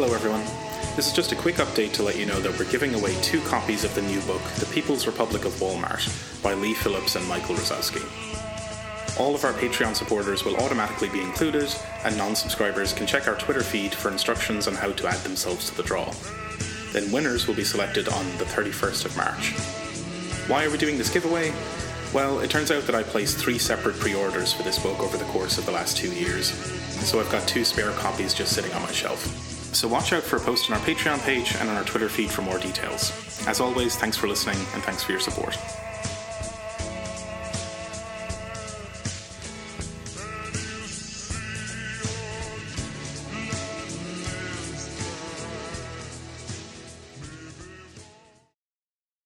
Hello, everyone. This is just a quick update to let you know that we're giving away two copies of the new book, The People's Republic of Walmart, by Leigh Phillips and Michael Rozworski. All of our Patreon supporters will automatically be included, and non subscribers can check our Twitter feed for instructions on how to add themselves to the draw. Then winners will be selected on the 31st of March. Why are we doing this giveaway? Well, it turns out that I placed three separate pre orders for this book over the course of the last two years, so I've got two spare copies just sitting on my shelf. So watch out for a post on our Patreon page and on our Twitter feed for more details. As always, thanks for listening and thanks for your support.